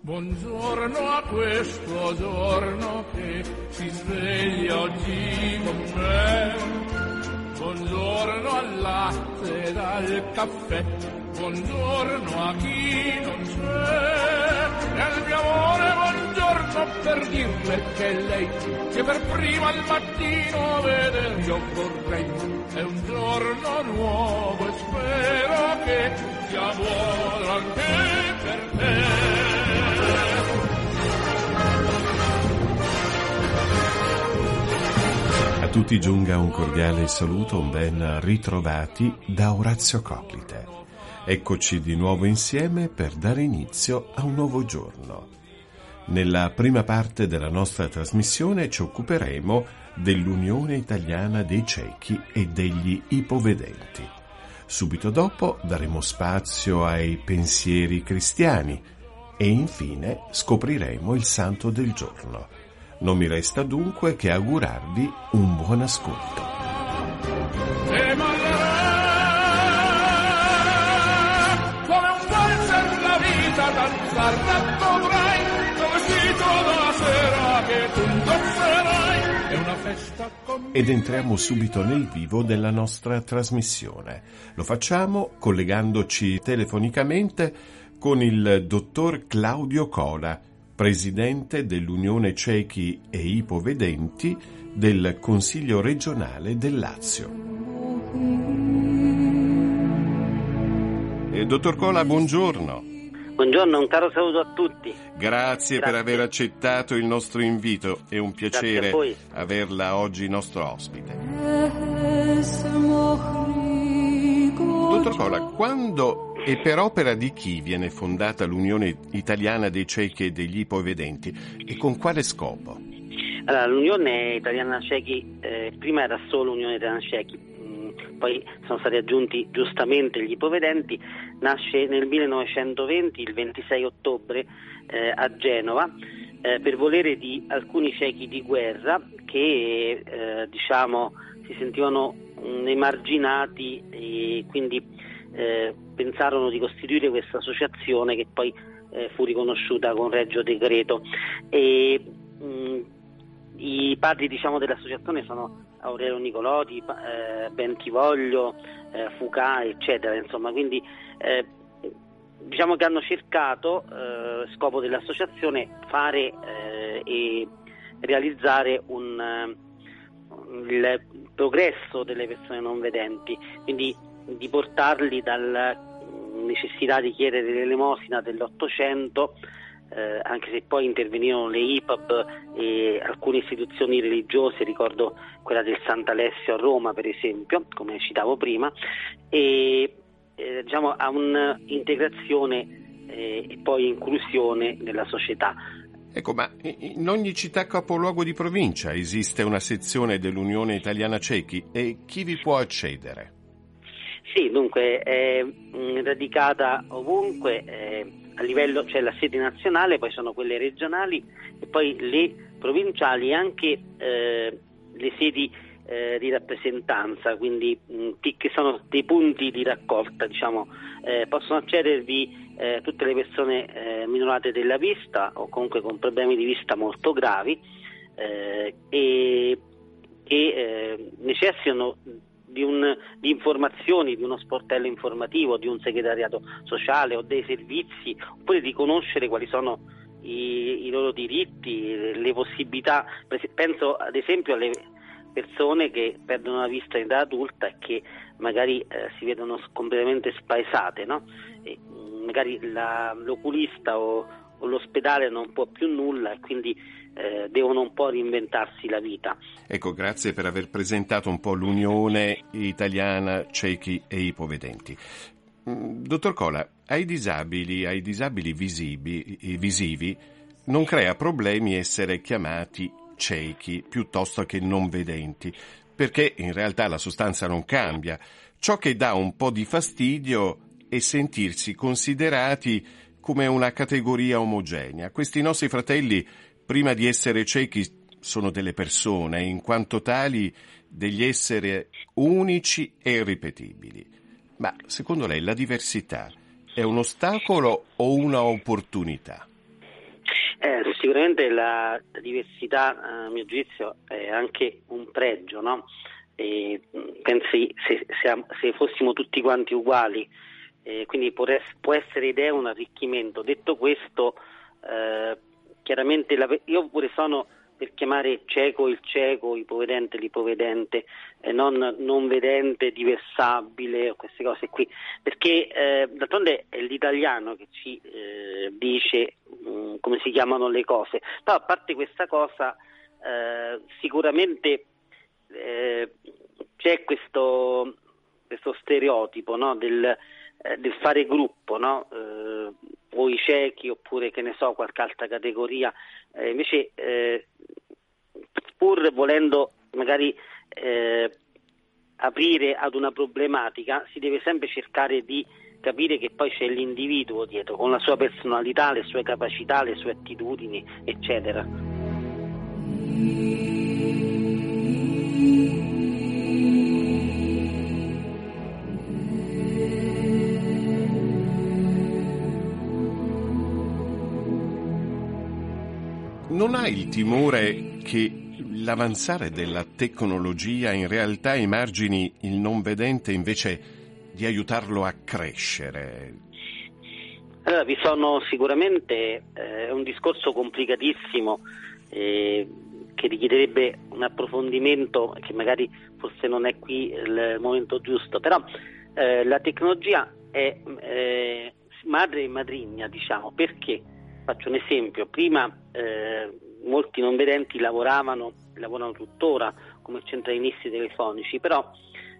Buongiorno a questo giorno che si sveglia oggi con me. Buongiorno al latte ed al caffè. Buongiorno a chi non c'è. E al mio amore buongiorno per dirle che lei che per prima al mattino veder io vorrei. È un giorno nuovo e spero che sia buono anche per te. A tutti giunga un cordiale saluto, un ben ritrovati da Orazio Coclite. Eccoci di nuovo insieme per dare inizio a un nuovo giorno. Nella prima parte della nostra trasmissione ci occuperemo dell'Unione Italiana dei Ciechi e degli Ipovedenti. Subito dopo daremo spazio ai pensieri cristiani e infine scopriremo il santo del giorno. Non mi resta dunque che augurarvi un buon ascolto. La danzar dovrai vestito da sera che tu indosserai Ed entriamo subito nel vivo della nostra trasmissione. Lo facciamo collegandoci telefonicamente con il dottor Claudio Cola, presidente dell'Unione Ciechi e Ipovedenti del Consiglio regionale del Lazio. Eh, dottor Cola, buongiorno. Buongiorno, un caro saluto a tutti. Grazie, per Grazie. aver accettato il nostro invito. È un piacere averla oggi nostro ospite. Dottor Cola, quando e per opera di chi viene fondata l'Unione Italiana dei Ciechi e degli Ipovedenti e con quale scopo? Allora, l'Unione Italiana Ciechi, eh, prima era solo Unione Italiana Ciechi, poi sono stati aggiunti giustamente gli ipovedenti, nasce nel 1920, il 26 ottobre, eh, a Genova, eh, per volere di alcuni ciechi di guerra che eh, diciamo, si sentivano mm, emarginati e quindi eh, pensarono di costituire questa associazione che poi eh, fu riconosciuta con Reggio Decreto. E, mh, I padri diciamo, dell'associazione sono Aurelio Nicolodi, eh, Bentivoglio, eh, Fuca, eccetera. Insomma, quindi eh, diciamo che hanno cercato, eh, scopo dell'associazione, fare eh, e realizzare un, eh, il progresso delle persone non vedenti, quindi di portarli dalla necessità di chiedere l'elemosina dell'Ottocento, eh, anche se poi intervenirono le IPAB e alcune istituzioni religiose, ricordo quella del Sant'Alessio a Roma per esempio, come citavo prima, e eh, diciamo, a un'integrazione eh, e poi inclusione nella società. Ecco, ma in ogni città capoluogo di provincia esiste una sezione dell'Unione Italiana Ciechi e chi vi può accedere? Sì, dunque è mh, radicata ovunque, eh, a livello c'è la sede nazionale, poi sono quelle regionali e poi le provinciali e anche eh, le sedi eh, di rappresentanza, quindi mh, che sono dei punti di raccolta, diciamo, eh, possono accedervi eh, tutte le persone eh, minorate della vista o comunque con problemi di vista molto gravi eh, e che necessitano di, un, di, informazioni, di uno sportello informativo, di un segretariato sociale o dei servizi, oppure di conoscere quali sono i, i loro diritti, le possibilità. Penso ad esempio alle persone che perdono la vista in età adulta e che magari eh, si vedono completamente spaesate, no? magari la, l'oculista o l'ospedale non può più nulla e quindi eh, devono un po' reinventarsi la vita. Ecco, grazie per aver presentato un po' l'Unione Italiana Ciechi e Ipovedenti. Dottor Cola, ai disabili, ai disabili visivi, visivi non crea problemi essere chiamati ciechi piuttosto che non vedenti, perché in realtà la sostanza non cambia. Ciò che dà un po' di fastidio è sentirsi considerati come una categoria omogenea. Questi nostri fratelli, prima di essere ciechi, sono delle persone, in quanto tali degli esseri unici e irripetibili. Ma secondo lei la diversità è un ostacolo o una opportunità? Eh, sicuramente la diversità, a mio giudizio, è anche un pregio, no? E pensi se, se, se, fossimo tutti quanti uguali, eh, quindi può, può essere idea un arricchimento. Detto questo, eh, chiaramente la, io pure sono per chiamare cieco il cieco, ipovedente l'ipovedente, eh, non, non vedente, diversabile, queste cose qui, perché eh, d'altronde è l'italiano che ci eh, dice mh, mm, come si chiamano le cose. Però a parte questa cosa, eh, sicuramente eh, c'è questo, questo stereotipo no, del, eh, del, fare gruppo, no? o i ciechi oppure che ne so qualche altra categoria eh, invece eh, pur volendo magari eh, aprire ad una problematica si deve sempre cercare di capire che poi c'è l'individuo dietro con la sua personalità, le sue capacità, le sue attitudini eccetera. Non ha il timore che l'avanzare della tecnologia in realtà emargini il non vedente invece di aiutarlo a crescere? Allora, vi sono sicuramente eh, un discorso complicatissimo eh, che richiederebbe un approfondimento che magari forse non è qui il momento giusto, però eh, la tecnologia è eh, madre e madrigna, diciamo, perché? Faccio un esempio, prima eh, molti non vedenti lavoravano, lavorano tuttora come centralinisti telefonici, però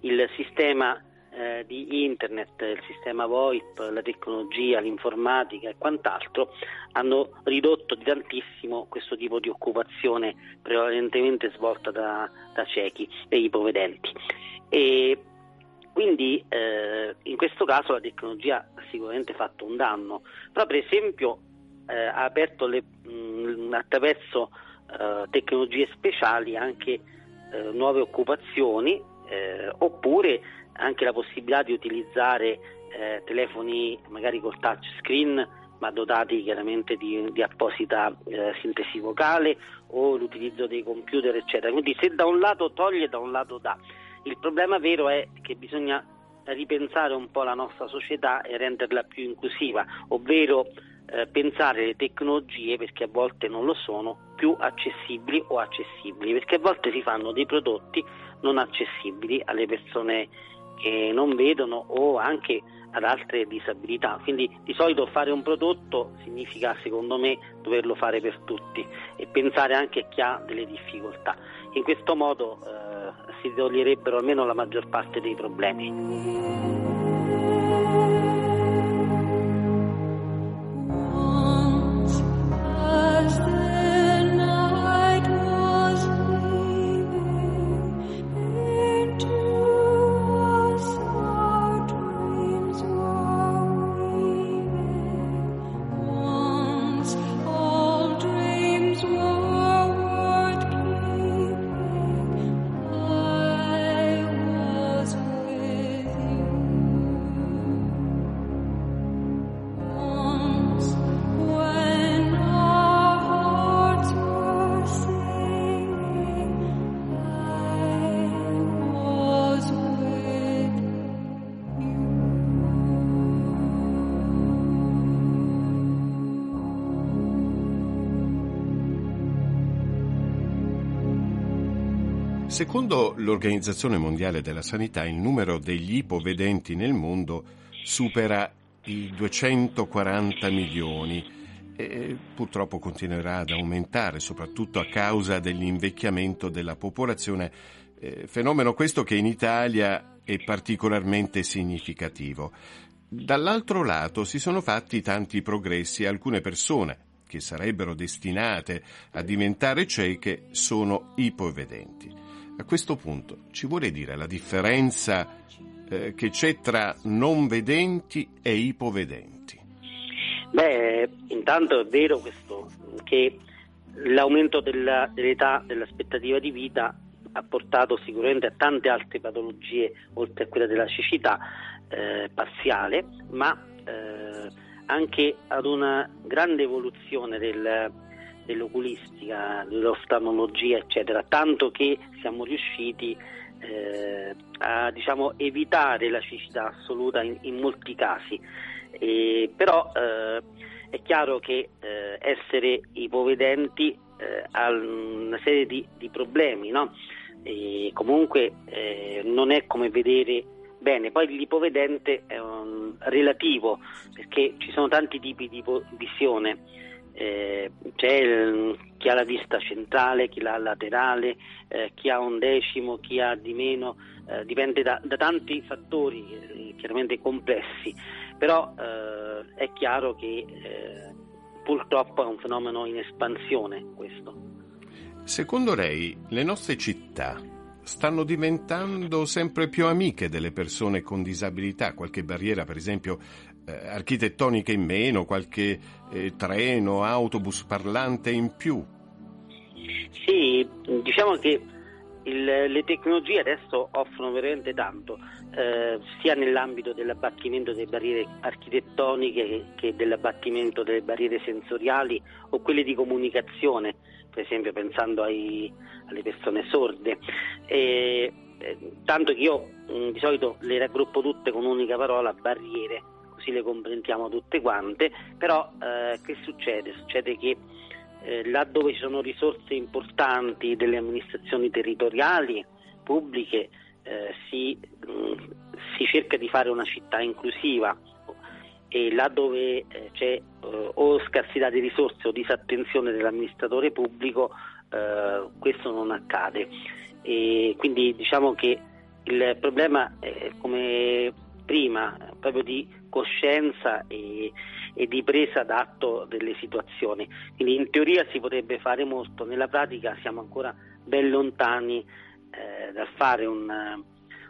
il sistema eh, di internet, il sistema VoIP, la tecnologia, l'informatica e quant'altro hanno ridotto di tantissimo questo tipo di occupazione prevalentemente svolta da, da ciechi e ipovedenti. E quindi eh, in questo caso la tecnologia ha sicuramente fatto un danno, però per esempio eh, ha aperto le, mh, attraverso eh, tecnologie speciali anche eh, nuove occupazioni eh, oppure anche la possibilità di utilizzare eh, telefoni magari col touch screen ma dotati chiaramente di, di apposita sintesi vocale o l'utilizzo dei computer eccetera. Quindi se da un lato toglie da un lato dà. Il problema vero è che bisogna ripensare un po' la nostra società e renderla più inclusiva, ovvero eh, pensare le tecnologie, perché a volte non lo sono, più accessibili o accessibili, perché a volte si fanno dei prodotti non accessibili alle persone che non vedono o anche ad altre disabilità. Quindi di solito fare un prodotto significa secondo me doverlo fare per tutti e pensare anche a chi ha delle difficoltà. In questo modo eh, si toglierebbero almeno la maggior parte dei problemi. Secondo l'Organizzazione Mondiale della Sanità, il numero degli ipovedenti nel mondo supera i 240 milioni e purtroppo continuerà ad aumentare, soprattutto a causa dell'invecchiamento della popolazione, eh, fenomeno questo che in Italia è particolarmente significativo. Dall'altro lato si sono fatti tanti progressi e alcune persone che sarebbero destinate a diventare cieche sono ipovedenti. A questo punto ci vuole dire la differenza eh, che c'è tra non vedenti e ipovedenti? Beh, intanto è vero questo che l'aumento della, dell'età, dell'aspettativa di vita ha portato sicuramente a tante altre patologie, oltre a quella della cecità eh, parziale, ma eh, anche ad una grande evoluzione del, dell'oculistica, dell'oftalmologia, eccetera, tanto che siamo riusciti eh, a diciamo, evitare la cecità assoluta in, in molti casi. Eh, però eh, è chiaro che eh, essere ipovedenti eh, ha una serie di, di problemi, no? comunque eh, non è come vedere bene. Poi l'ipovedente è un relativo perché ci sono tanti tipi di visione. Eh, c'è il, chi ha la vista centrale, chi l'ha laterale, eh, chi ha un decimo, chi ha di meno, eh, dipende da, da, tanti fattori eh, chiaramente complessi, però eh, è chiaro che purtroppo è un fenomeno in espansione questo. Secondo lei le nostre città stanno diventando sempre più amiche delle persone con disabilità, qualche barriera per esempio architettonica in meno, qualche eh, treno, autobus parlante in più? Sì, diciamo che il, le tecnologie adesso offrono veramente tanto, eh, sia nell'ambito dell'abbattimento delle barriere architettoniche che, che dell'abbattimento delle barriere sensoriali o quelle di comunicazione, per esempio pensando ai, alle persone sorde. E, eh, tanto che io mh, di solito le raggruppo tutte con un'unica parola, barriere, così le comprendiamo tutte quante, però eh, che succede? Succede che eh, laddove ci sono risorse importanti delle amministrazioni territoriali, pubbliche, eh, si, mh, mm, si, cerca di fare una città inclusiva e laddove eh, c'è eh, o scarsità di risorse o disattenzione dell'amministratore pubblico eh, questo non accade. E quindi diciamo che il problema è come prima, proprio di coscienza e, e di presa d'atto delle situazioni. Quindi in teoria si potrebbe fare molto, nella pratica siamo ancora ben lontani eh, dal fare un,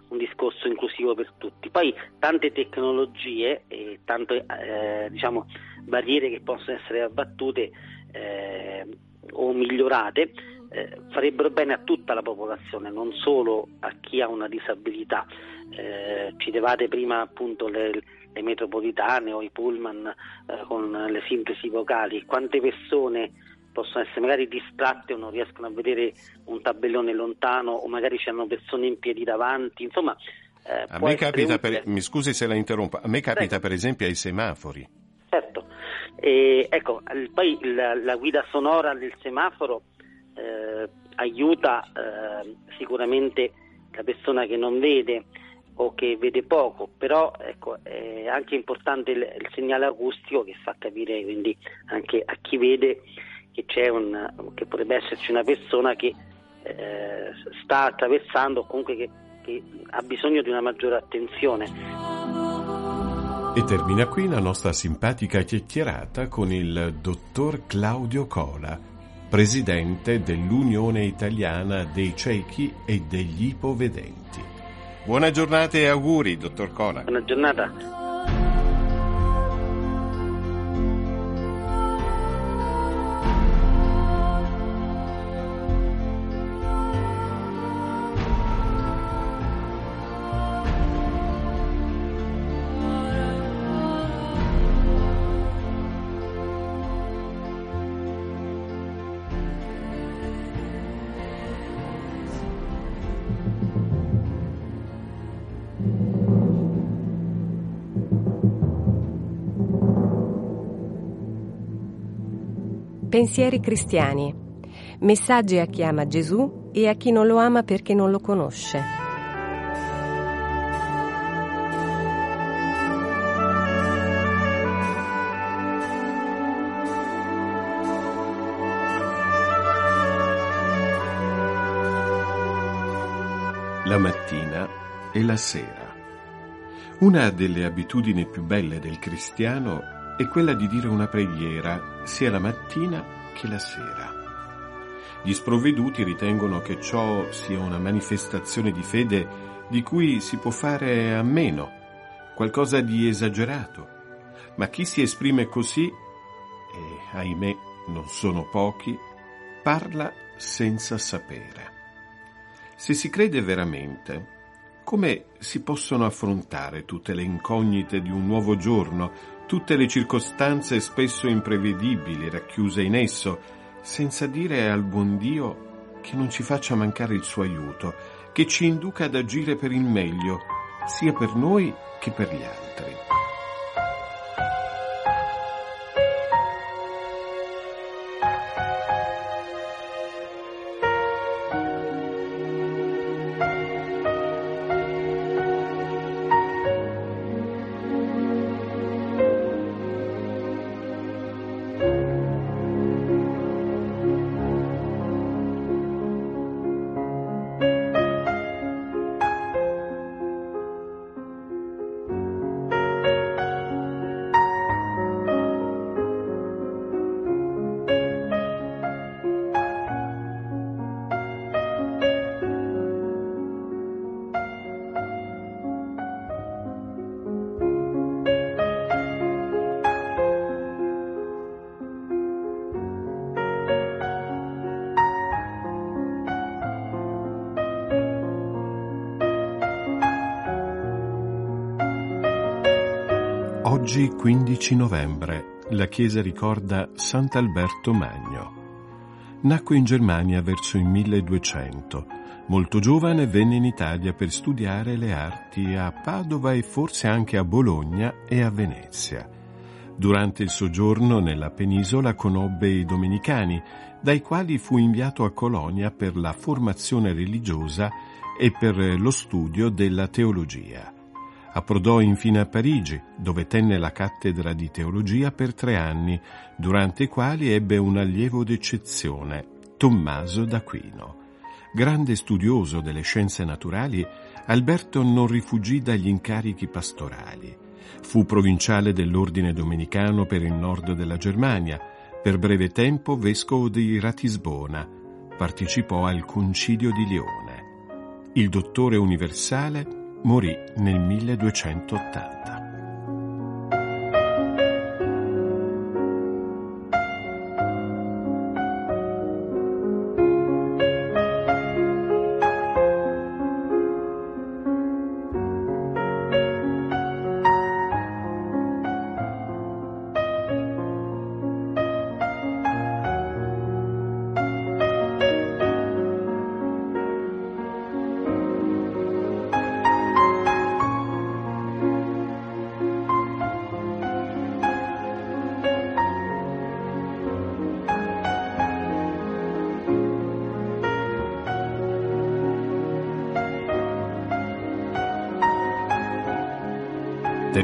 un, discorso inclusivo per tutti. Poi tante tecnologie e tante eh, diciamo, barriere che possono essere abbattute eh, o migliorate eh, farebbero bene a tutta la popolazione, non solo a chi ha una disabilità. Eh, citevate prima appunto le, le metropolitane o i pullman eh, con le sintesi vocali, quante persone possono essere magari distratte o non riescono a vedere un tabellone lontano o magari c'hanno persone in piedi davanti, insomma... Eh, a me capita, per, mi scusi se la interrompo, a me capita Prego. per esempio ai semafori. Certo, e, ecco, poi la, la, guida sonora del semaforo eh, aiuta eh, sicuramente la persona che non vede o che vede poco, però ecco, è anche importante il, il, segnale acustico che fa capire quindi anche a chi vede che, un, che potrebbe esserci una persona che eh, sta attraversando o comunque che, che ha bisogno di una maggiore attenzione. E termina qui la nostra simpatica chiacchierata con il dottor Claudio Cola, presidente dell'Unione Italiana dei Ciechi e degli Ipovedenti. Buona giornata e auguri, dottor Cola. Buona giornata. Pensieri cristiani. Messaggi a chi ama Gesù e a chi non lo ama perché non lo conosce. La mattina e la sera. Una delle abitudini più belle del cristiano è quella di dire una preghiera sia la mattina che la sera. Gli sprovveduti ritengono che ciò sia una manifestazione di fede di cui si può fare a meno, qualcosa di esagerato, ma chi si esprime così, e ahimè non sono pochi, parla senza sapere. Se si crede veramente, come si possono affrontare tutte le incognite di un nuovo giorno, tutte le circostanze spesso imprevedibili racchiuse in esso, senza dire al buon Dio che non ci faccia mancare il suo aiuto, che ci induca ad agire per il meglio, sia per noi che per gli altri. Oggi 15 novembre la Chiesa ricorda Sant'Alberto Magno. Nacque in Germania verso il 1200. Molto giovane venne in Italia per studiare le arti a Padova e forse anche a Bologna e a Venezia. Durante il soggiorno nella penisola conobbe i domenicani, dai quali fu inviato a Colonia per la formazione religiosa e per lo studio della teologia. Approdò infine a Parigi, dove tenne la cattedra di teologia per tre anni, durante i quali ebbe un allievo d'eccezione, Tommaso d'Aquino. Grande studioso delle scienze naturali, Alberto non rifugì dagli incarichi pastorali. Fu provinciale dell'ordine domenicano per il nord della Germania, per breve tempo vescovo di Ratisbona, partecipò al Concilio di Lione. Il dottore universale morì nel 1280.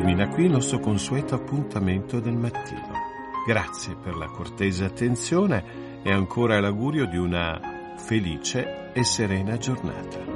Termina qui il nostro consueto appuntamento del mattino. Grazie per la cortese attenzione e ancora l'augurio di una felice e serena giornata.